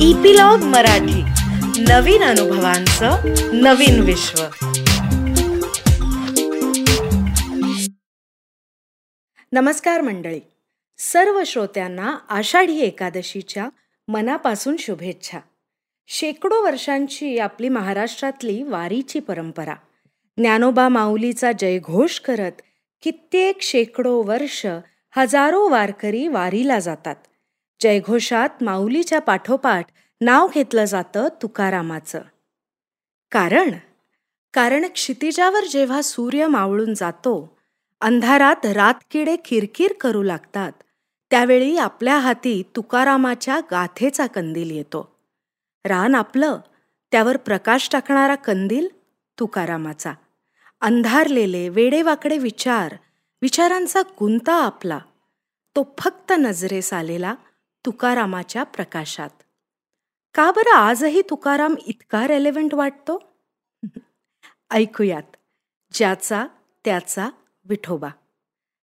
Epilogue Marathi. नवीन अनुभवांचं नवीन विश्व. नमस्कार मंडळी. सर्व श्रोत्यांना आषाढी एकादशीच्या मनापासून शुभेच्छा. शेकडो वर्षांची आपली महाराष्ट्रातली वारीची परंपरा. ज्ञानोबा माऊलीचा जयघोष करत कित्येक शेकडो वर्ष हजारो वारकरी वारीला जातात. जयघोषात माऊलीच्या पाठोपाठ नाव घेतलं जातं तुकारामाचं. कारण कारण क्षितिजावर जेव्हा सूर्य मावळून जातो अंधारात रातकिडे किरकिर करू लागतात त्यावेळी आपल्या हाती तुकारामाच्या गाथेचा कंदील येतो. रान आपलं त्यावर प्रकाश टाकणारा कंदील तुकारामाचा. अंधारलेले वेडेवाकडे विचार विचारांचा गुंता आपला. तो फक्त नजरेस आलेला तुकारामाच्या प्रकाशात. का बरं आजही तुकाराम इतका रेलेव्हंट वाटतो? ऐकूयात. ज्याचा त्याचा विठोबा.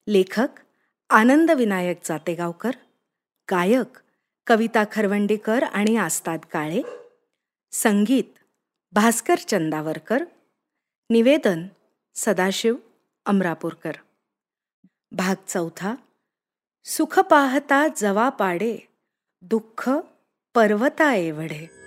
लेखक आनंद विनायक जातेगावकर. गायक कविता खरवंडीकर आणि आस्ताद काळे. संगीत भास्कर चंदावरकर. निवेदन सदाशिव अमरापूरकर. भाग चौथा. सुख पाहता जवा पाडे. दुःख पर्वता एवढे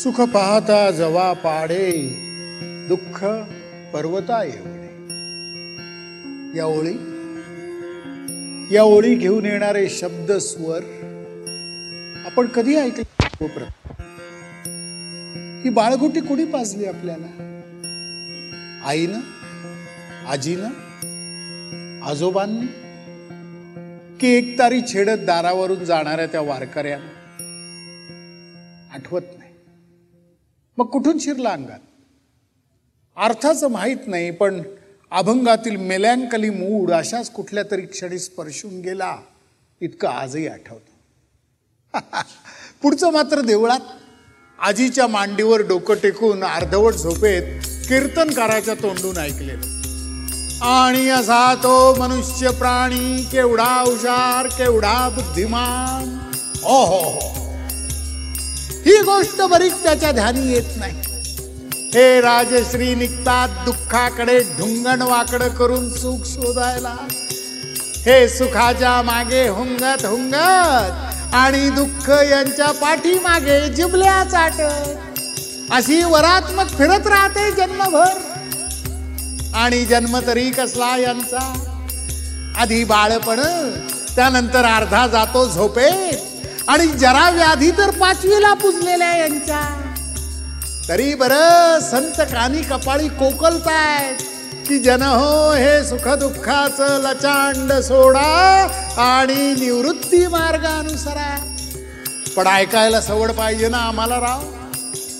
सुख पाहता जवा पाडे दुःख पर्वता एवढे. या ओळी या ओळी घेऊन येणारे शब्द स्वर आपण कधी ऐकले हो ही बाळगुटी कोणी पाजली आपल्याला? आईनं आजीनं आजोबांनी? की एक तारी छेडत दारावरून जाणाऱ्या त्या वारकऱ्यानं? आठवत नाही. मग कुठून शिरला अंगात? अर्थाचं माहीत नाही पण अभंगातील मेलँकली मूड अशाच कुठल्या तरी क्षणी स्पर्शून गेला इतकं आजही आठवतं. पुढचं मात्र देवळात. आजीच्या मांडीवर डोकं टेकून अर्धवट झोपेत कीर्तनकाराच्या तोंडून ऐकलेलं. आणि असा तो मनुष्य प्राणी केवढा हुशार केवढा बुद्धिमान. ओ हो हो. ही गोष्ट बरीच त्याच्या ध्यानी येत नाही. हे राजश्री निघतात दुःखाकडे ढुंगण वाकड करून सुख शोधायला. हे सुखाच्या मागे हुंगत हुंगत आणि दुःख यांच्या पाठीमागे जिबल्या चाटत. अशी वरात्मक फिरत राहते जन्मभर. आणि जन्म तरी कसला यांचा? आधी बाळपण त्यानंतर अर्धा जातो झोपेत. आणि जरा व्याधी तर पाचवीला पुजलेल्या यांच्या. तरी बर संत कानी कपाळी कोकलतायत की जन हो हे सुख दुःखाच लचांड सोडा आणि निवृत्ती मार्गानुसरा. पण ऐकायला सवड पाहिजे ना आम्हाला राव.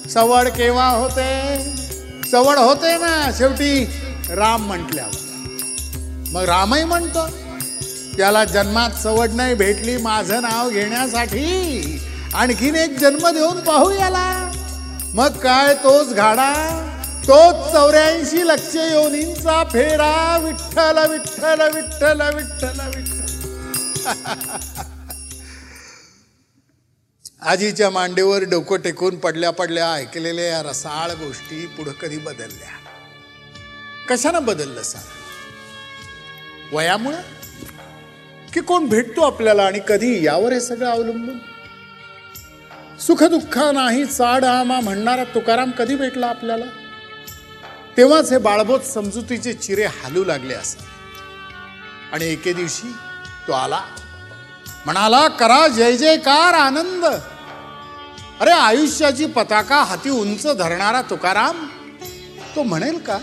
सवड केव्हा होते? सवड होते ना शेवटी राम म्हटल्यावर. मग रामही म्हणतो. त्याला जन्मात सवड नाही भेटली माझं नाव घेण्यासाठी. आणखीन एक जन्म देऊन पाहू याला. मग काय तोच घाडा? तोच चौऱ्याऐंशी लक्ष योनींचा फेरा. विठ्ठल विठ्ठल विठ्ठल विठ्ठल विठ्ठल. आजीच्या मांडीवर डोकं टेकून पडल्या पडल्या ऐकलेल्या या रसाळ गोष्टी पुढं कधी बदलल्या? कशानं बदललं सार वयामुळं? की कोण भेटतो आपल्याला आणि कधी यावर हे सगळं अवलंबून? सुखदुःख नाही चाड आमा म्हणणारा तुकाराम कधी भेटला आपल्याला? तेव्हाच हे बाळबोध समजुतीचे चिरे हालू लागले असत आणि एके दिवशी तो आला. म्हणाला करा जय जयकार आनंद. अरे आयुष्याची पताका हाती उंच धरणारा तुकाराम. तो म्हणेल का?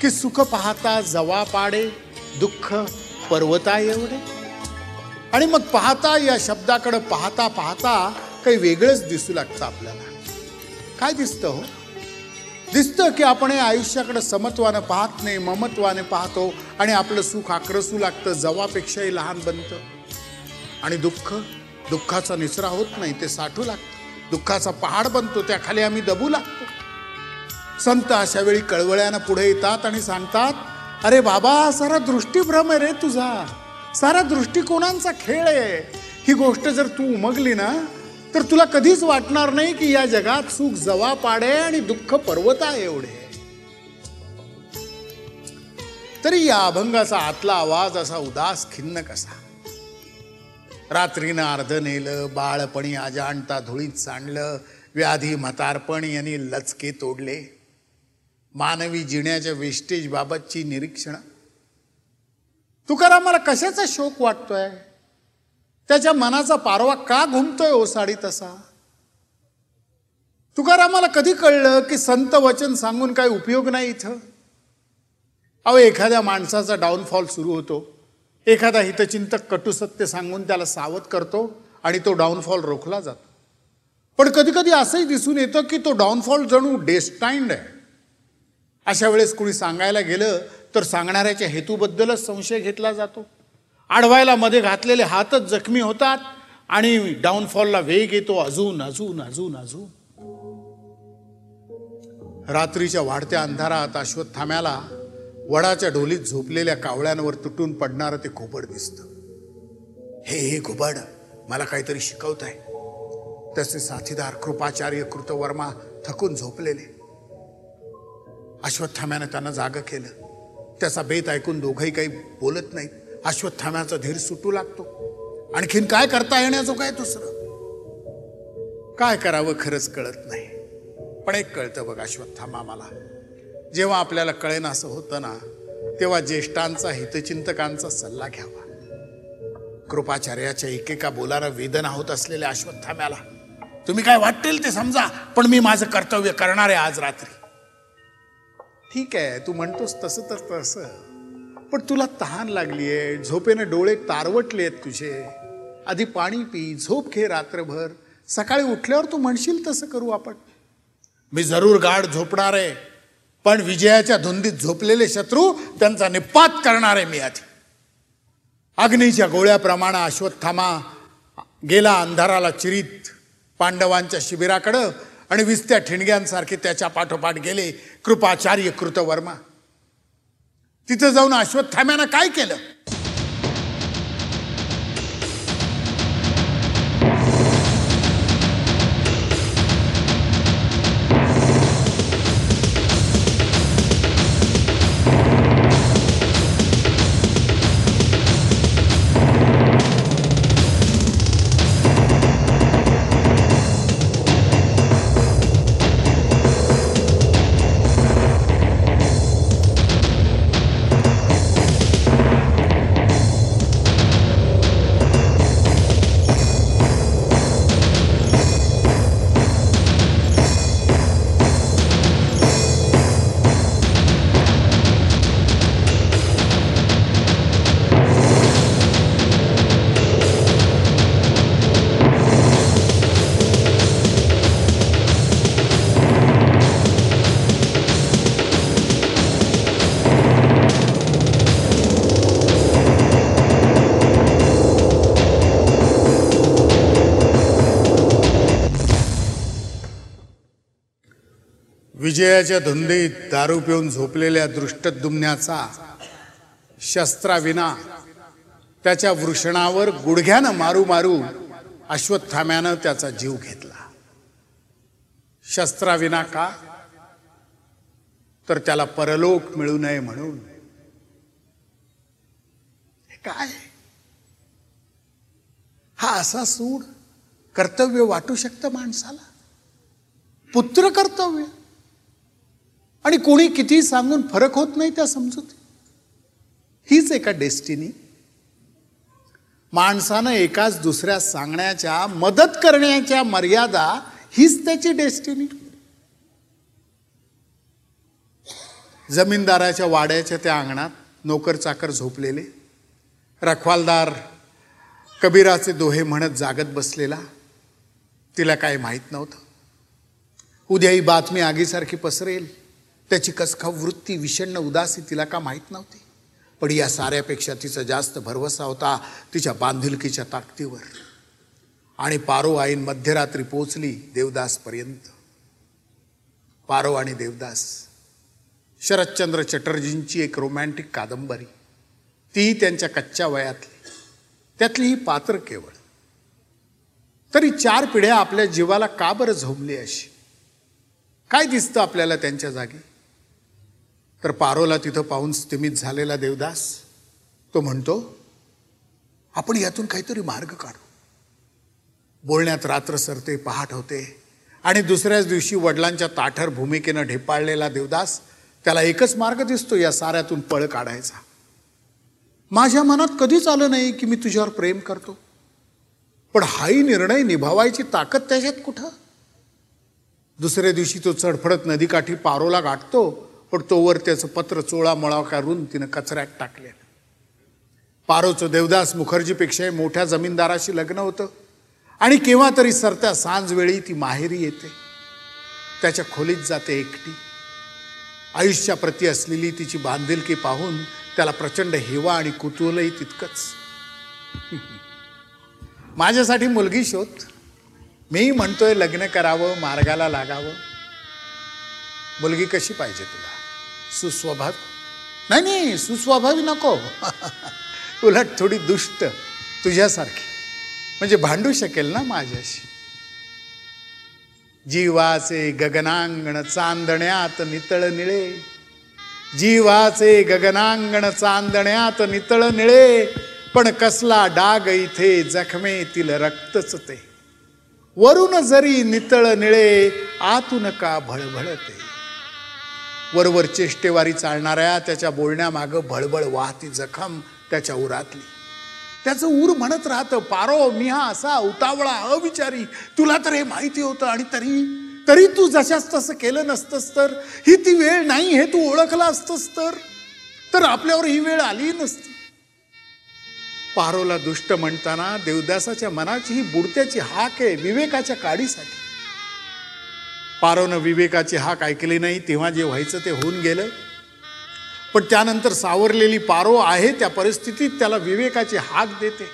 की सुख पाहता जवा पाडे दुःख पर्वता एवढे? आणि मग पाहता या शब्दाकडे पाहता पाहता काही वेगळंच दिसू लागतं आपल्याला. काय दिसतं हो? दिसतं की आपण हे आयुष्याकडे समत्वानं पाहत नाही ममत्वाने पाहतो आणि आपलं सुख आक्रसू लागतं जवापेक्षाही लहान बनतं. आणि दुःख? दुःखाचा निचरा होत नाही ते साठू लागतं. दुःखाचा पहाड बनतो त्याखाली आम्ही दबू लागतो. संत अशा वेळी कळवळ्यानं पुढे येतात आणि सांगतात अरे बाबा सारा दृष्टीभ्रम आहे रे तुझा. सारा दृष्टिकोनांचा खेळ आहे. ही गोष्ट जर तू उमगली ना तर तुला कधीच वाटणार नाही की या जगात सुख जवा पाडे आणि दुःख पर्वता एवढे. तरी या अभंगाचा आतला आवाज असा उदास खिन्न कसा? रात्रीनं अर्ध नेलं बाळपणी अजाणता धुळीत सांडलं व्याधी म्हातारपण यांनी लचके तोडले. मानवी जिण्याच्या वेस्टेज बाबतची निरीक्षण. तुकारामाला कशाचा शोक वाटतोय? त्याच्या मनाचा पारवा का घुमतोय ओसाडी तसा? तुकारामाला कधी कळलं की संत वचन सांगून काही उपयोग नाही इथं? अहो एखाद्या माणसाचा डाऊनफॉल सुरू होतो. एखादा हितचिंतक कटुसत्य सांगून त्याला सावध करतो आणि तो डाऊनफॉल रोखला जातो. पण कधी कधी असंही दिसून येतं की तो डाऊनफॉल जणू डेस्टाईंड आहे. अशा वेळेस कुणी सांगायला गेलं तर सांगणाऱ्याच्या हेतूबद्दलच संशय घेतला जातो. आडवायला मध्ये घातलेले हातच जखमी होतात आणि डाऊनफॉलला वेग येतो अजून अजून अजून अजून. रात्रीच्या वाढत्या अंधारात अश्वत्थाम्याला वडाच्या ढोलीत झोपलेल्या कावळ्यांवर तुटून पडणारं ते घुबड दिसतं. हे हे घुबड मला काहीतरी शिकवत आहे त्याचे साथीदार कृपाचार्य कृतवर्मा थकून झोपलेले. अश्वत्थाम्यानं त्यांना जागं केलं. त्याचा बेत ऐकून दोघंही काही बोलत नाहीत अश्वत्थाम्याचा धीर सुटू लागतो. आणखीन काय करता येण्याचं काय दुसरं? काय करावं खरंच कळत नाही. पण एक कळतं बघ अश्वत्थामा मला. जेव्हा आपल्याला कळेन असं होतं ना तेव्हा ज्येष्ठांचा हितचिंतकांचा सल्ला घ्यावा. कृपाचार्याच्या एकेका बोलानं वेदना होत असलेल्या अश्वत्थाम्याला तुम्ही काय वाटेल ते समजा पण मी माझं कर्तव्य करणार आहे आज रात्री. ठीक आहे तू म्हणतोस तसं तर तसं. पण तुला तहान लागली आहे झोपेनं डोळे तारवटले आहेत तुझे. आधी पाणी पी झोप घे रात्रभर. सकाळी उठल्यावर तू म्हणशील तसं करू आपण. मी जरूर गाढ झोपणार आहे पण विजयाच्या धुंदीत झोपलेले शत्रू त्यांचा निपात करणार आहे मी आधी. अग्नीच्या गोळ्याप्रमाणे अश्वत्थामा गेला अंधाराला चिरीत. पांडवांच्या शिबिराकडं आणि विस्त्या ठिणग्यांसारखे त्याच्या पाठोपाठ गेले कृपाचार्य कृतवर्मा. तिथं जाऊन अश्वत्थाम्यानं काय केलं? विजयाच्या धुंदीत दारू पिऊन झोपलेल्या दृष्टदुमण्याचा शस्त्राविना त्याच्या वृषणावर गुडघ्यानं मारू मारू अश्वत्थाम्यानं त्याचा जीव घेतला. शस्त्राविना का? तर त्याला परलोक मिळू नये म्हणून. काय? हा असा सूड कर्तव्य वाटू शकतं माणसाला? पुत्र कर्तव्य. आणि कोणी किती सांगून फरक होत नाही त्या समजूत. हीच एका डेस्टिनी. माणसानं एकाच दुसऱ्या सांगण्याच्या मदत करण्याच्या मर्यादा हीच त्याची डेस्टिनी. जमीनदाराच्या वाड्याच्या त्या अंगणात नोकर चाकर झोपलेले. रखवालदार कबीराचे दोहे म्हणत जागत बसलेला. तिला काय माहीत नव्हतं. उद्या ही बातमी आगीसारखी पसरेल. त्याची कसखा वृत्ती विषण्ण उदासी तिला का माहीत नव्हती? पण या साऱ्यापेक्षा तिचा जास्त भरवसा होता तिच्या बांधिलकीच्या ताकदीवर. आणि पारो आईन मध्यरात्री पोचली देवदासपर्यंत. पारो आणि देवदास शरदचंद्र चटर्जींची एक रोमॅन्टिक कादंबरी तीही त्यांच्या कच्च्या वयातली. त्यातली ही पात्र केवळ. तरी चार पिढ्या आपल्या जीवाला का बरं झोंबली अशी? काय दिसतं आपल्याला त्यांच्या जागी? तर पारोला तिथं पाहून स्थिमित झालेला देवदास तो म्हणतो आपण यातून काहीतरी मार्ग काढू. बोलण्यात रात्र सरते पहाट होते आणि दुसऱ्याच दिवशी वडिलांच्या ताठर भूमिकेनं ढेपाळलेला देवदास त्याला एकच मार्ग दिसतो या साऱ्यातून पळ काढायचा. माझ्या मनात कधीच आलं नाही की मी तुझ्यावर प्रेम करतो. पण हाही निर्णय निभावायची ताकद त्याच्यात कुठं? दुसऱ्या दिवशी तो चढफडत नदीकाठी पारोला गाठतो पण तोवर त्याचं पत्र चोळा मळा काढून तिनं कचऱ्यात टाकलेलं पारोचं देवदास मुखर्जीपेक्षाही मोठ्या जमीनदाराशी लग्न होतं. आणि केव्हा तरी सरत्या सांजवेळी ती माहेरी येते. त्याच्या खोलीत जाते एकटी. आयुष्याप्रती असलेली तिची बांधिलकी पाहून त्याला प्रचंड हेवा आणि कुतूहलही तितकंच. माझ्यासाठी मुलगी शोध. मी म्हणतोय लग्न करावं मार्गाला लागावं. मुलगी कशी पाहिजे तुला? सुस्वभाव? नाही नाही सुस्वभावी नको. उलट थोडी दुष्ट तुझ्यासारखी. म्हणजे भांडू शकेल ना माझ्याशी? जीवाचे गगनांगण चांदण्यात नितळ निळे. जीवाचे गगनांगण चांदण्यात नितळ निळे. पण कसला डाग इथे जखमेतील रक्तच ते वरून जरी नितळ निळे आतून का भळभळते? वरवर चेष्टेवारी चालणाऱ्या त्याच्या बोलण्यामागं भळबळ वाहती जखम त्याच्या उरातली. त्याचं उर म्हणत राहतं पारो मी हा असा उतावळा अविचारी तुला तर हे माहिती होतं आणि तरी तरी तू जशाच तसं केलं नसतंस तर ही ती वेळ नाही हे तू ओळखला असतंस तर. तर आपल्यावर ही वेळ आली नसती. पारोला दुष्ट म्हणताना देवदासाच्या मनाची ही बुडत्याची हाक आहे विवेकाच्या काडीसाठी. पारोनं विवेकाची हाक ऐकली नाही तेव्हा जे व्हायचं ते होऊन गेलं. पण त्यानंतर सावरलेली पारो आहे त्या परिस्थितीत त्याला विवेकाची हाक देते.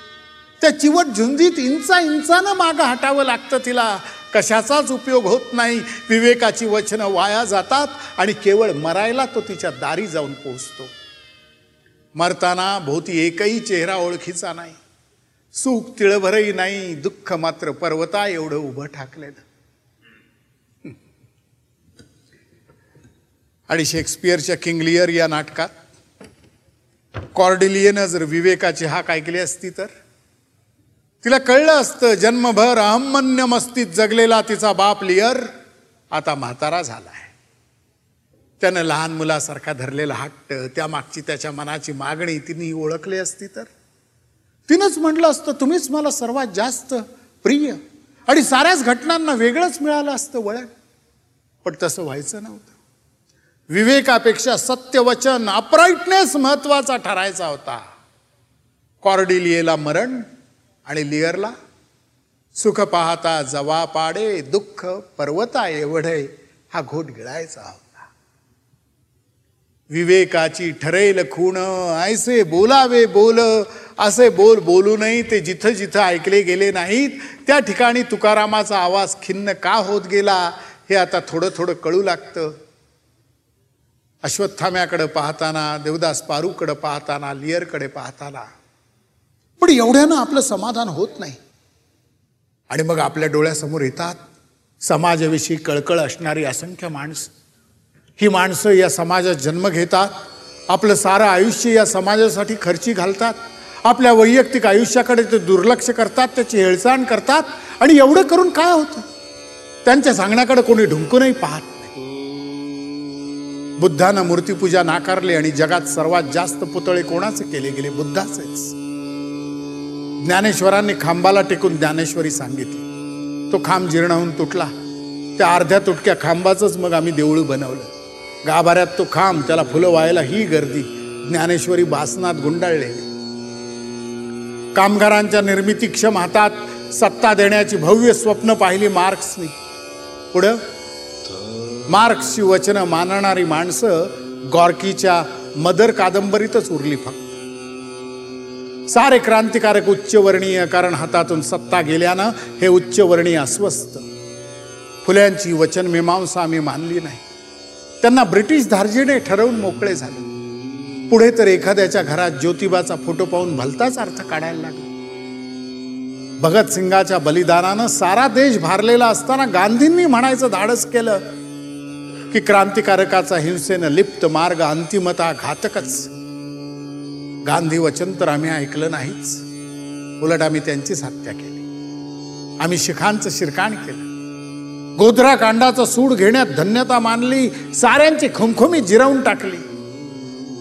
त्या चिवट झुंजीत इंचा इंचानं मागं हटावं लागतं तिला. कशाचाच उपयोग होत नाही. विवेकाची वचनं वाया जातात आणि केवळ मरायला तो तिच्या दारी जाऊन पोहोचतो. मरताना भोवती एकही चेहरा ओळखीचा नाही. सुख तिळभरही नाही. दुःख मात्र पर्वता एवढं उभं ठाकलेलं. आणि शेक्सपियरच्या किंगलियर या नाटकात. कॉर्डिलियनं जर विवेकाची हाक ऐकली असती तर? तिला कळलं असतं जन्मभर अहमन्य मस्तीत जगलेला तिचा बाप लियर आता म्हातारा झालाय. त्यानं लहान मुलासारखा धरलेला हट्ट त्या मागची त्याच्या मनाची मागणी तिने ओळखली असती तर? तिनंच म्हटलं असतं तुम्हीच मला सर्वात जास्त प्रिय. आणि साऱ्याच घटनांना वेगळंच मिळालं असतं वळण. पण तसं व्हायचं नव्हतं. विवेकापेक्षा सत्यवचन अपराईटनेस महत्त्वाचा ठरायचा होता. कॉर्डिलियेला मरण आणि लिअरला सुख पाहता जवा पाडे दुःख पर्वता एवढे हा घोट गिळायचा होता. विवेकाची ठरेल खूण ऐसे बोलावे बोल असे बोल बोलूनही ते जिथं जिथं ऐकले गेले नाहीत त्या ठिकाणी तुकारामाचा आवाज खिन्न का होत गेला हे आता थोडं थोडं कळू लागतं. अश्वत्थाम्याकडे पाहताना देवदास पारूकडे पाहताना लिअरकडे पाहताना. पण एवढ्यानं आपलं समाधान होत नाही. आणि मग आपल्या डोळ्यासमोर येतात समाजाविषयी कळकळ असणारी असंख्य माणसं. ही माणसं या समाजात जन्म घेतात आपलं सारं आयुष्य या समाजासाठी खर्ची घालतात आपल्या वैयक्तिक आयुष्याकडे ते दुर्लक्ष करतात त्याची हेळसाण करतात आणि एवढं करून काय होतं? त्यांच्या सांगण्याकडे कोणी ढुंकूनही पाहत बुद्धानं मूर्तीपूजा नाकारली आणि जगात सर्वात जास्त पुतळे कोणाचे केले गेले? बुद्धाचेच. ज्ञानेश्वरांनी खांबाला टेकून ज्ञानेश्वरी सांगितली. तो खांब जीर्ण होऊन तुटला. त्या अर्ध्या तुटक्या खांबाचंच मग आम्ही देऊळ बनवलं. गाभाऱ्यात तो खांब त्याला फुलं व्हायला ही गर्दी. ज्ञानेश्वरी बासनात गुंडाळलेली कामगारांच्या निर्मितीक्षम हातात सत्ता देण्याची भव्य स्वप्न पाहिली मार्क्सनी. पुढं? मार्क्सची वचनं मानणारी माणसं गॉर्कीच्या मदर कादंबरीतच उरली फक्त. सारे क्रांतिकारक उच्चवर्णीय कारण हातातून सत्ता गेल्यानं हे उच्चवर्णीय अस्वस्थ. फुल्यांची वचन मीमांसा आम्ही मानली नाही. त्यांना ब्रिटिश धार्जिणे ठरवून मोकळे झाले. पुढे तर एखाद्याच्या घरात ज्योतिबाचा फोटो पाहून भलताच अर्थ काढायला लागला. भगतसिंगाच्या बलिदानानं सारा देश भारलेला असताना गांधींनी म्हणायचं धाडस केलं. की क्रांतिकारकाचा हिंसेनं लिप्त मार्ग अंतिमता घातकच. गांधी वचन तर आम्ही ऐकलं नाहीच. उलट आम्ही त्यांचीच हत्या केली. आम्ही शिखांचं शिरकाण केलं. गोधरा कांडाचा सूड घेण्यात धन्यता मानली साऱ्यांची खुमखुमी जिरवून टाकली.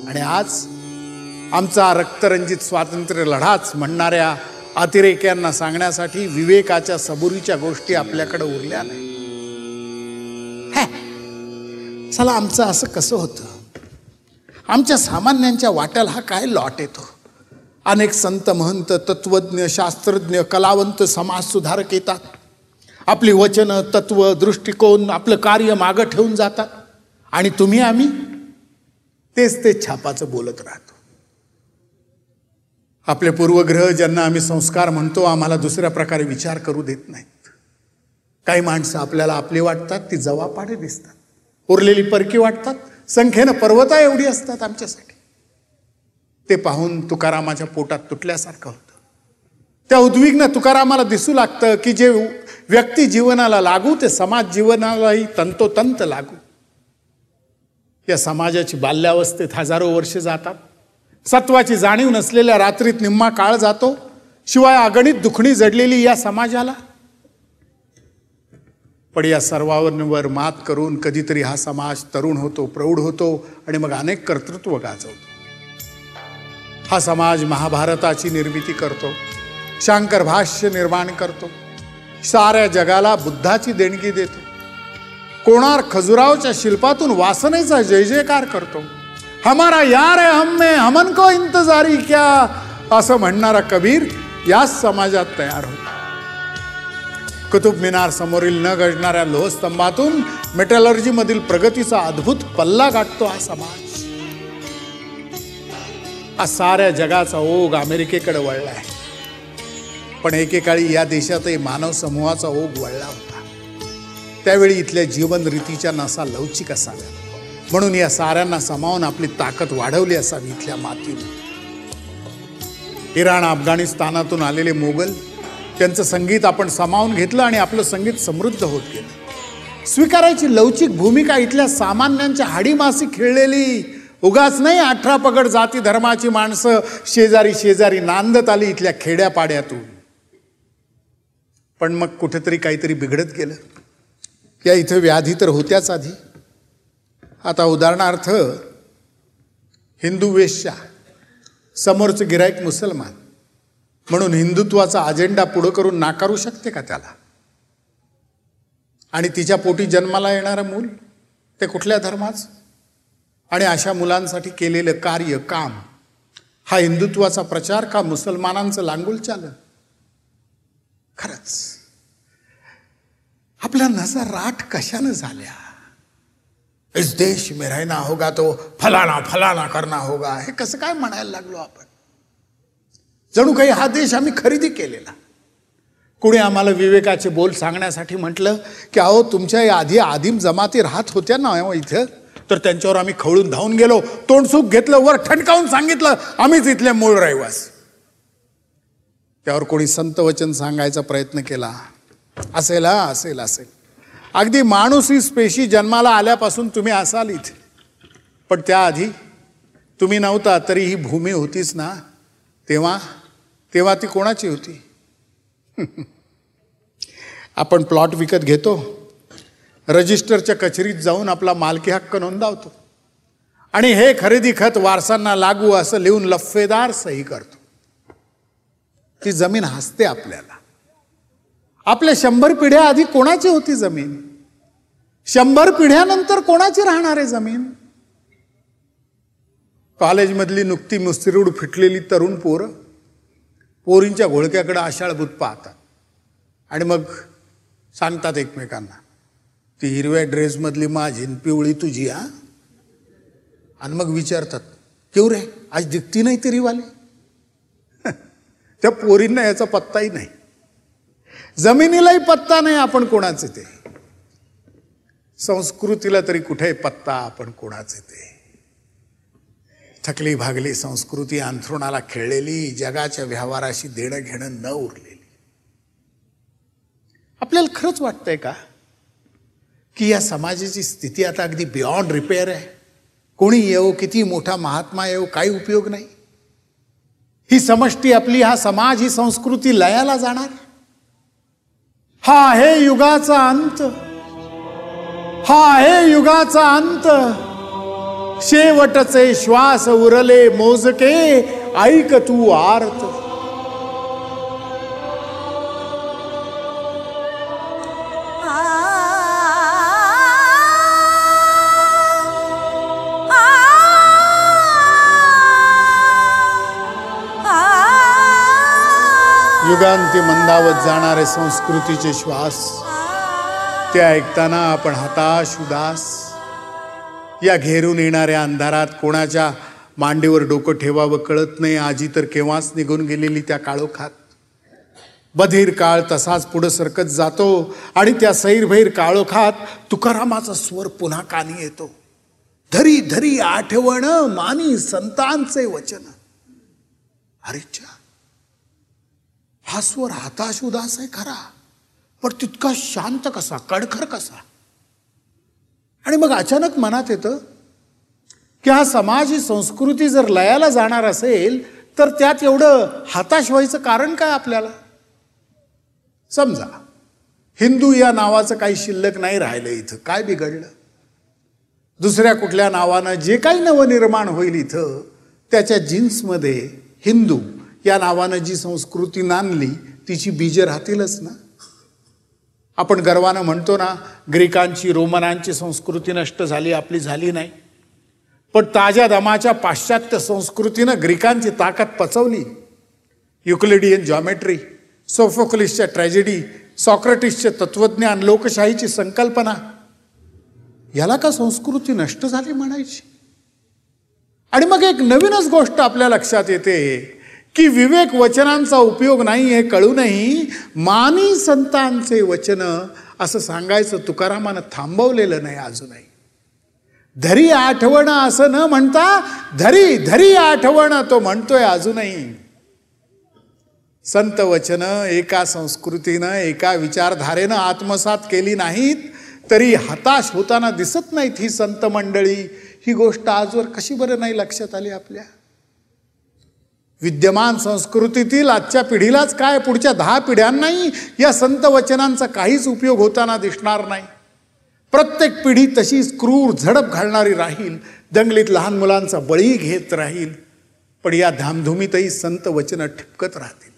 आणि आज आमचा रक्तरंजित स्वातंत्र्य लढाच म्हणणाऱ्या अतिरेक्यांना सांगण्यासाठी विवेकाच्या सबुरीच्या गोष्टी आपल्याकडे उरल्या नाही चला आमचं असं कसं होतं? आमच्या सामान्यांच्या वाट्याला हा काय लॉट येतो? अनेक संत महंत तत्वज्ञ शास्त्रज्ञ कलावंत समाजसुधारक येतात. आपली वचनं तत्व दृष्टिकोन आपलं कार्य मागं ठेवून जातात. आणि तुम्ही आम्ही तेच ते छापाचं बोलत राहतो. आपले पूर्वग्रह ज्यांना आम्ही संस्कार म्हणतो आम्हाला दुसऱ्या प्रकारे विचार करू देत नाहीत. काही माणसं आपल्याला आपली वाटतात ती जवापाडे दिसतात. उरलेली परकी वाटतात. संख्येनं पर्वता एवढी असतात आमच्यासाठी. ते पाहून तुकारामाच्या पोटात तुटल्यासारखं होतं. त्या उद्विग्न तुकारामाला दिसू लागतं की जे व्यक्ती जीवनाला लागू ते समाज जीवनालाही तंतोतंत लागू. या समाजाची बाल्यावस्थेत हजारो वर्षे जातात. सत्वाची जाणीव नसलेल्या रात्रीत निम्मा काळ जातो. शिवाय अगणित दुखणी जडलेली या समाजाला पण या सर्वांवर मात करून कधीतरी हा समाज तरुण होतो प्रौढ होतो आणि मग अनेक कर्तृत्व गाजवतो. हा समाज महाभारताची निर्मिती करतो शांकर भाष्य निर्माण करतो साऱ्या जगाला बुद्धाची देणगी देतो कोणार खजुरावच्या शिल्पातून वासनेचा जय जयकार करतो. हमारा यार है हम्मे हमन को इंतजारी क्या? असं म्हणणारा कबीर याच समाजात तयार होतो. कुतुब मिनार समोरील न गजणाऱ्या लोहस्तंभातून मेटलर्जी मधील प्रगतीचा अद्भुत पल्ला गाठतो हा समाज. हा साऱ्या जगाचा ओघ अमेरिकेकडे आहे. पण एकेकाळी या देशातही मानव समूहाचा ओघ वळला होता. त्यावेळी इथल्या जीवनरीतीच्या नसा लवचिक असाव्या म्हणून या साऱ्यांना समावून आपली ताकद वाढवली असावी इथल्या मातीने. इराण अफगाणिस्तानातून आलेले मोगल त्यांचं संगीत आपण सामावून घेतलं आणि आपलं संगीत समृद्ध होत गेलं. स्वीकारायची लवचिक भूमिका इथल्या सामान्यांच्या हाडीमासी खेळलेली. उगाच नाही अठरा पगड जाती धर्माची माणसं शेजारी शेजारी नांदत आली इथल्या खेड्यापाड्यातून. पण मग कुठेतरी काहीतरी बिघडत गेलं. या इथं व्याधी तर होत्याच आधी. आता उदाहरणार्थ हिंदू वेश्या समोरचं गिराईक मुसलमान. म्हणून हिंदुत्वाचा अजेंडा पुढं करून नाकारू शकते का त्याला? आणि तिच्या पोटी जन्माला येणारं मूल ते कुठल्या धर्माचं? आणि अशा मुलांसाठी केलेलं कार्य काम हा हिंदुत्वाचा प्रचार का मुसलमानांचं लांगुल चालन? खरंच. आपल्या नजर राट कशानं झाल्या? इस देश में रहना होगा तो फलाना फलाना करना होगा. हे कसं काय म्हणायला लागलो आपण? जणू काही हा देश आम्ही खरेदी केलेला. कुणी आम्हाला विवेकाचे बोल सांगण्यासाठी म्हटलं की अहो तुमच्या या आधी आदिम जमाती राहत होत्या ना हो इथं? तर त्यांच्यावर आम्ही खवळून धावून गेलो. तोंडसूप घेतलं वर ठणकावून सांगितलं आम्हीच इथले मूळ रहिवास. त्यावर कोणी संत वचन सांगायचा प्रयत्न केला? असेल हा असेल असेल. अगदी माणूस ही स्पेशी जन्माला आल्यापासून तुम्ही असाल इथे. पण त्याआधी तुम्ही नव्हता तरी ही भूमी होतीच ना? तेव्हा तेव्हा ती कोणाची होती? आपण प्लॉट विकत घेतो. रजिस्टरच्या कचेरीत जाऊन आपला मालकी हक्क नोंदवतो. आणि हे खरेदी खत वारसांना लागू असं लिहून लफेदार सही करतो. ती जमीन हसते आपल्याला. आपल्या शंभर पिढ्या आधी कोणाची होती जमीन? शंभर पिढ्यानंतर कोणाची राहणार आहे जमीन? कॉलेजमधली नुकती मुस्तिरूड फिटलेली तरुण पोरं पोरींच्या घोळक्याकडं आषाढभूत पाहतात. आणि मग सांगतात एकमेकांना ती हिरव्या ड्रेसमधली माझी पिवळी तुझी हा? आणि मग विचारतात केव रे आज दिखती नाही ते रिवाले? त्या पोरींना याचा पत्ताही नाही. जमिनीलाही पत्ता नाही आपण कोणाचे ते. संस्कृतीला तरी कुठे पत्ता आपण कोणाचे ते. थकली भागली संस्कृती अंथरुणाला खेळलेली जगाच्या व्यवहाराशी देणं घेणं न उरलेली. आपल्याला खरंच वाटतंय का? की या समाजाची स्थिती आता अगदी बियॉन्ड रिपेअर आहे. कोणी येऊ किती मोठा महात्मा येऊ काही उपयोग नाही. ही समष्टी आपली हा समाज ही संस्कृती लयाला जाणार? हा आहे युगाचा अंत. हा आहे युगाचा अंत. शेवटचे श्वास उरले मोजके ऐक तू आर्त. युगांती मंदावत जाणारे संस्कृतीचे श्वास ते ऐकताना आपण हताश उदास. या घेरून येणाऱ्या अंधारात कोणाच्या मांडीवर डोकं ठेवावं कळत नाही. आजी तर केव्हाच निघून गेलेली त्या काळोखात. बधीर काळ तसाच पुढं सरकत जातो आणि त्या सैरभैर काळोखात तुकारामाचा स्वर पुन्हा कानी येतो. धरी धरी आठवण मानी संतांचे वचन. अरेच्या हा स्वर हताश उदास आहे खरा. पण तितका शांत कसा कडखर कसा? आणि मग अचानक मनात येतं की हा समाज ही संस्कृती जर लयाला जाणार असेल तर त्यात एवढं हताश व्हायचं कारण काय आपल्याला? समजा हिंदू या नावाचं काही शिल्लक नाही राहिलं इथं. काय बिघडलं? दुसऱ्या कुठल्या नावानं जे काही नवनिर्माण होईल इथं त्याच्या जीन्समध्ये हिंदू या नावानं जी संस्कृती नांदली तिची बीज राहतीलच ना? आपण गर्वानं म्हणतो ना ग्रीकांची रोमनांची संस्कृती नष्ट झाली आपली झाली नाही. पण ताज्या दमाच्या पाश्चात्य संस्कृतीनं ग्रीकांची ताकद पचवली. युक्लिडियन जॉमेट्री सोफोक्लिसच्या ट्रॅजेडी सॉक्रेटिसचे तत्वज्ञान लोकशाहीची संकल्पना याला का संस्कृती नष्ट झाली म्हणायची? आणि मग एक नवीनच गोष्ट आपल्या लक्षात येते. की विवेक वचनांचा उपयोग नाही हे कळूनही मानी संतांचे वचन असं सांगायचं तुकारामानं थांबवलेलं नाही अजूनही. धरी आठवण असं न म्हणता धरी धरी आठवण तो म्हणतोय अजूनही. संत वचन एका संस्कृतीनं एका विचारधारेनं आत्मसात केली नाहीत तरी हताश होताना दिसत नाहीत ही संत मंडळी. ही गोष्ट आजवर कशी बरं नाही लक्षात आली आपल्या? विद्यमान संस्कृतीतील आजच्या पिढीलाच काय पुढच्या दहा पिढ्यांनाही या संत वचनांचा काहीच उपयोग होताना दिसणार नाही. प्रत्येक पिढी तशीच क्रूर झडप घालणारी राहील दंगलीत लहान मुलांचा बळी घेत राहील पण या धामधुमीतही संत वचनं ठिपकत राहतील.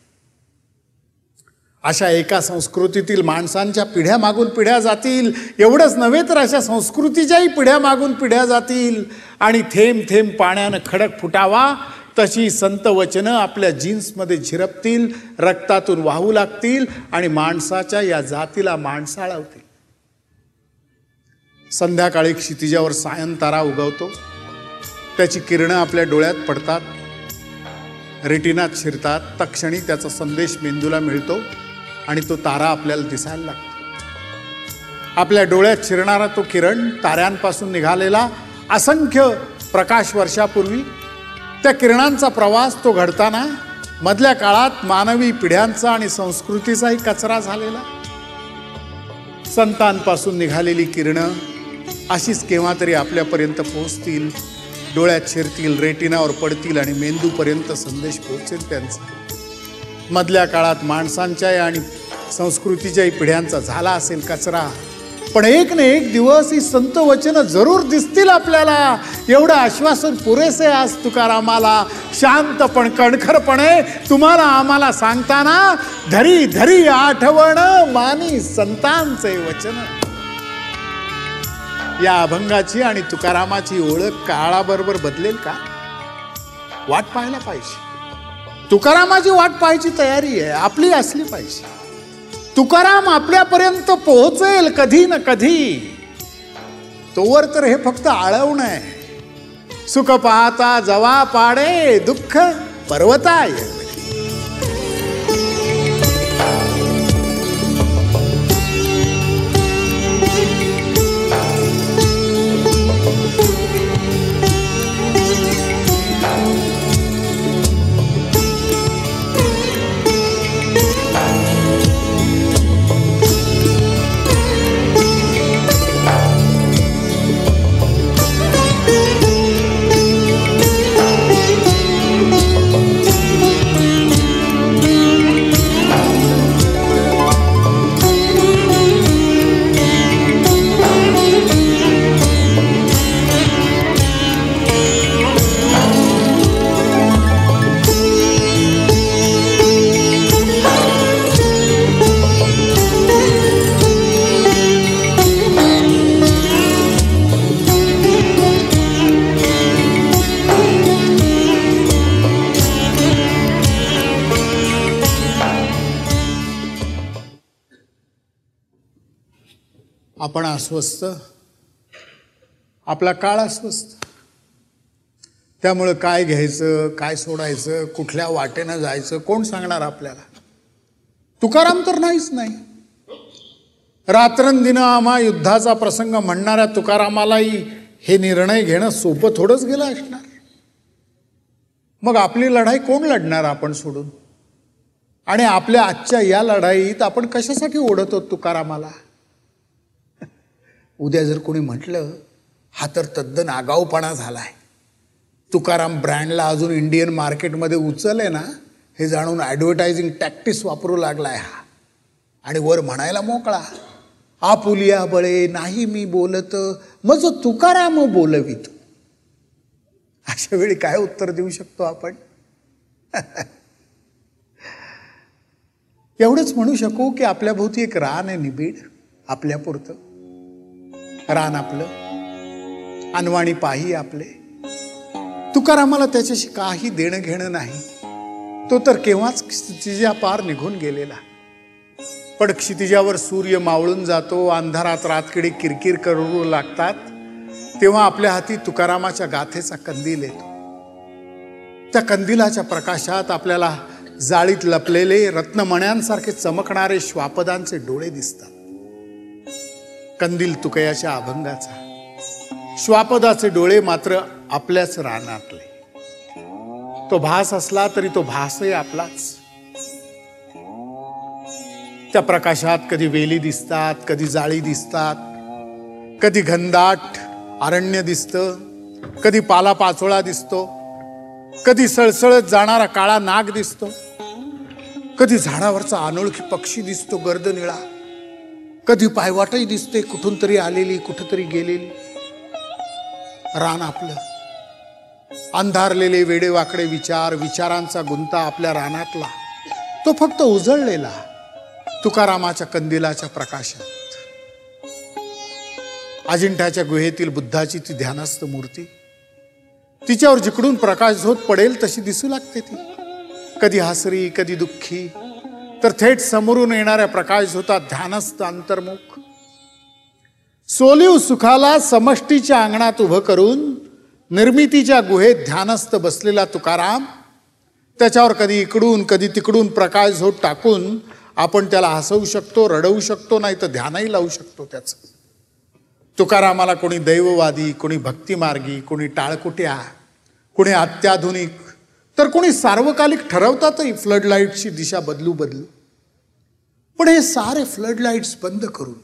अशा एका संस्कृतीतील माणसांच्या पिढ्या मागून पिढ्या जातील एवढंच नव्हे तर अशा संस्कृतीच्याही पिढ्या मागून पिढ्या जातील. आणि थेंब थेंब पाण्यानं खडक फुटावा तशी संत वचनं आपल्या जीन्समध्ये झिरपतील रक्तातून वाहू लागतील आणि माणसाच्या या जातीला माणसाळावतील संध्याकाळी क्षितिजावर सायंतारा उगवतो. त्याची किरणं आपल्या डोळ्यात पडतात. रेटिनात शिरतात. तक्षणी त्याचा संदेश मेंदूला मिळतो आणि तो तारा आपल्याला दिसायला लागतो. आपल्या डोळ्यात शिरणारा तो किरण ताऱ्यांपासून निघालेला असंख्य प्रकाश वर्षापूर्वी त्या किरणांचा प्रवास तो घडताना मधल्या काळात मानवी पिढ्यांचा आणि संस्कृतीचाही कचरा झालेला. संतांपासून निघालेली किरणं अशीच केव्हा तरी आपल्यापर्यंत पोहोचतील डोळ्यात शिरतील रेटिनावर पडतील आणि मेंदूपर्यंत संदेश पोहोचेल त्यांचा. मधल्या काळात माणसांच्याही आणि संस्कृतीच्याही पिढ्यांचा झाला असेल कचरा. पण एक ना एक दिवस ही संत वचनं जरूर दिसतील आपल्याला. एवढं आश्वासन पुरेसे आज तुकारामाला. शांत पण कणखरपणे तुम्हाला आम्हाला सांगताना धरी धरी आठवण मानी संतांचे वचन. या अभंगाची आणि तुकारामाची ओळख काळाबरोबर बदलेल का? वाट पाहायला पाहिजे. तुकारामाची वाट पाहायची तयारी आहे आपली असली पाहिजे. तुकाराम आपल्यापर्यंत पोहोचेल कधी ना कधी. तोवर तर हे फक्त आळवणं आहे. सुख पाहता जवा पाडे दुःख पर्वताय. आपण अस्वस्थ आपला काळ अस्वस्थ. त्यामुळं काय घ्यायचं काय सोडायचं कुठल्या वाटेनं जायचं कोण सांगणार आपल्याला? तुकाराम तर नाहीच नाही. रात्रंदिनं आम्हा युद्धाचा प्रसंग म्हणणाऱ्या तुकारामालाही हे निर्णय घेणं सोपं थोडंच गेलं असणार. मग आपली लढाई कोण लढणार आपण सोडून? आणि आपल्या आजच्या या लढाईत आपण कशासाठी ओढतो तुकारामाला? उद्या जर कोणी म्हटलं हा तर तद्दन आगाऊपणा झाला आहे तुकाराम ब्रँडला अजून इंडियन मार्केटमध्ये उचल आहे ना हे जाणून ॲडव्हर्टायझिंग टॅक्टिस वापरू लागला आहे हा. आणि वर म्हणायला मोकळा आपुलिया बळे नाही मी बोलत मज तुकाराम बोलवीत. अशा वेळी काय उत्तर देऊ शकतो आपण? एवढंच म्हणू शकू की आपल्याभोवती एक रान आहे निबीड आपल्यापुरतं रान आपलं अनवाणी पाही आपले. तुकारामाला त्याच्याशी काही देणं घेणं नाही. तो तर केव्हाच क्षितिजा पार निघून गेलेला. पण क्षितिजावर सूर्य मावळून जातो अंधारात रातकिडी किरकिर करू लागतात तेव्हा आपल्या हाती तुकारामाच्या गाथेचा कंदील येतो. त्या कंदिलाच्या प्रकाशात आपल्याला जाळीत लपलेले रत्नमण्यांसारखे चमकणारे श्वापदांचे डोळे दिसतात. कंदील तुकयाच्या अभंगाचा. श्वापदाचे डोळे मात्र आपल्याच रानातले. तो भास असला तरी तो भासही आपलाच. त्या प्रकाशात कधी वेली दिसतात कधी जाळी दिसतात कधी घनदाट अरण्य दिसतं कधी पाला पाचोळा दिसतो कधी सळसळत जाणारा काळा नाग दिसतो कधी झाडावरचा अनोळखी पक्षी दिसतो गर्द निळा. कधी पायवाटही दिसते कुठून तरी आलेली कुठंतरी गेलेली. रान आपलं. अंधारलेले वेडेवाकडे विचार विचारांचा गुंता आपल्या रानातला. तो फक्त उजळलेला. तुकारामाच्या कंदिलाच्या प्रकाशात. अजिंठ्याच्या गुहेतील बुद्धाची ती ध्यानस्थ मूर्ती. तिच्यावर जिकडून प्रकाश झोत पडेल तशी दिसू लागते ती. कधी हसरी कधी दुःखी तर थेट समोरून येणाऱ्या प्रकाश होता ध्यानस्थ अंतर्मुख. सोलीव सुखाला समष्टीच्या अंगणात उभं करून निर्मितीच्या गुहेत ध्यानस्थ बसलेला तुकाराम त्याच्यावर कधी इकडून कधी तिकडून प्रकाश झोत टाकून आपण त्याला हसवू शकतो रडवू शकतो नाही तर ध्यानही लावू शकतो त्याचं. तुकारामाला कोणी दैववादी कोणी भक्तिमार्गी कोणी टाळकुट्या कोणी अत्याधुनिक तर कोणी सार्वकालिक ठरवतातही फ्लडलाईटची दिशा बदलू बदलू. पण हे सारे फ्लड लाईट्स बंद करून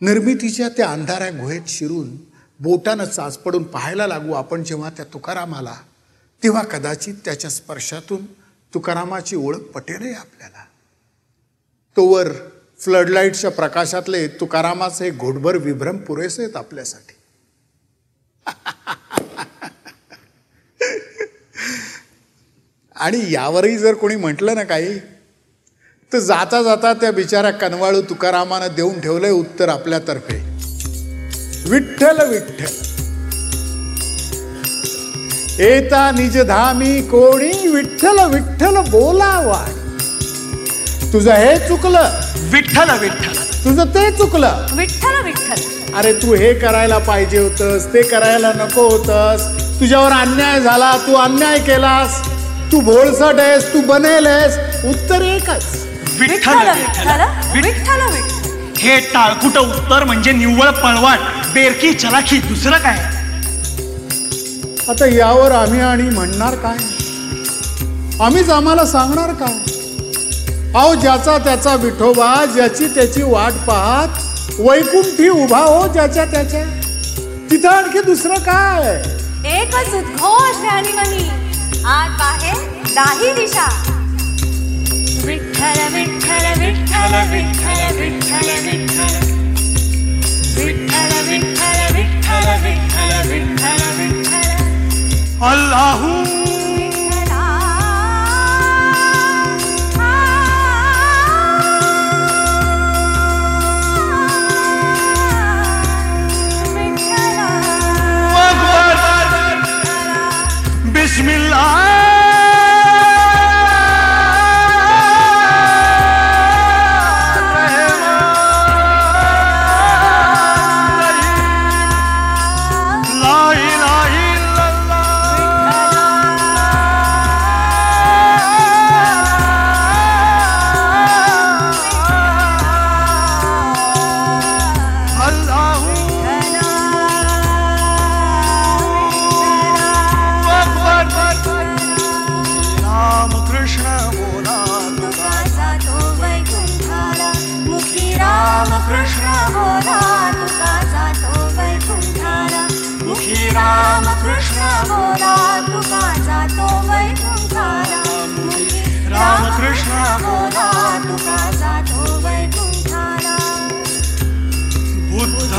निर्मितीच्या त्या अंधाऱ्या गुहेत शिरून बोटानं चाच पडून पाहायला लागू आपण जेव्हा त्या तुकारामाला तेव्हा कदाचित त्याच्या स्पर्शातून तुकारामाची ओळख पटेलही आपल्याला. तोवर फ्लडलाईटच्या प्रकाशातले तुकारामाचे घोटभर विभ्रम पुरेसे आहेत आपल्यासाठी. आणि यावरही जर कोणी म्हटलं ना काही तर जाता जाता त्या बिचाऱ्या कनवाळू तुकारामानं देऊन ठेवलंय उत्तर आपल्यातर्फे. विठ्ठल विठ्ठल. येता निज धामी कोणी विठ्ठल विठ्ठल बोलावा तुझं हे चुकलं. विठ्ठल विठ्ठल. तुझं ते चुकलं. विठ्ठल विठ्ठल. अरे तू हे करायला पाहिजे होतंस ते करायला नको होतंस. तुझ्यावर अन्याय झाला तू अन्याय केलास. तू भोळसट आहेस तू बनेल आहेस. उत्तर एकच. विठ्ठल विठ्ठल हे टाळकुट उत्तर म्हणजे निव्वळ पळवाट बेरकी चलाखी दुसरं काय? आता यावर आम्ही आणि म्हणणार काय? आम्हीच आम्हाला सांगणार काय? अहो ज्याचा त्याचा विठोबा ज्याची त्याची वाट पाहत वैकुंठी उभा हो ज्याच्या त्याच्या. तिथं आणखी दुसरं काय? एकच उद्घोष आत बाहेर दाही दिशा. विठ्ठल विठ्ठल विठ्ठल विठ्ठल विठ्ठल विठ्ठल विठ्ठल विठ्ठल विठ्ठल विठ्ठल विठ्ठल विठ्ठल अल्लाहू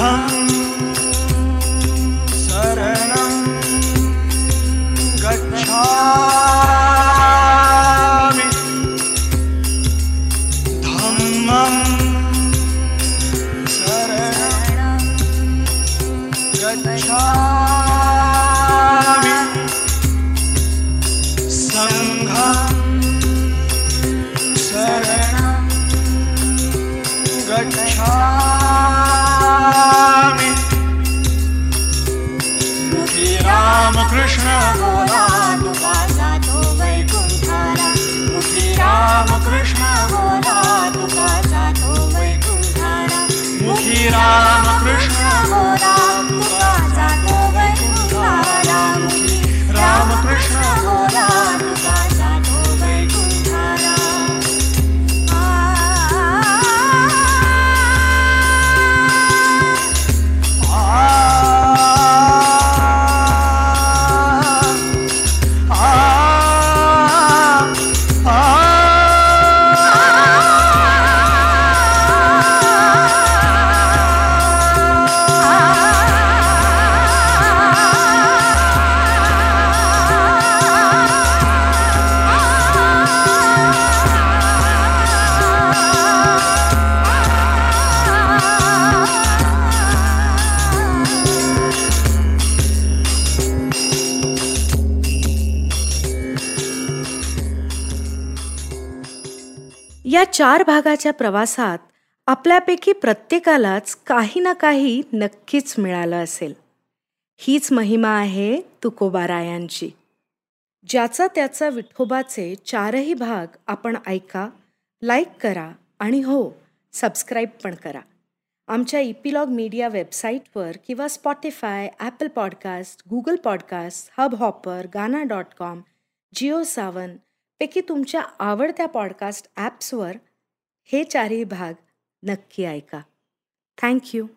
방 चार भागाच्या प्रवासात आपल्यापैकी प्रत्येकालाच काही ना काही नक्कीच मिळालं असेल. हीच महिमा आहे तुकोबारायांची ज्याचा त्याचा विठोबाचे चारही भाग आपण ऐका लाईक करा आणि हो सबस्क्राईब पण करा. आमच्या इपिलॉग मीडिया वेबसाईटवर किंवा Spotify Apple podcast Google podcast hub hopper Gaana dot com Jio Saavn पैकी तुमच्या आवडत्या पॉडकास्ट ॲप्सवर हे चारही भाग नक्की ऐका. थँक्यू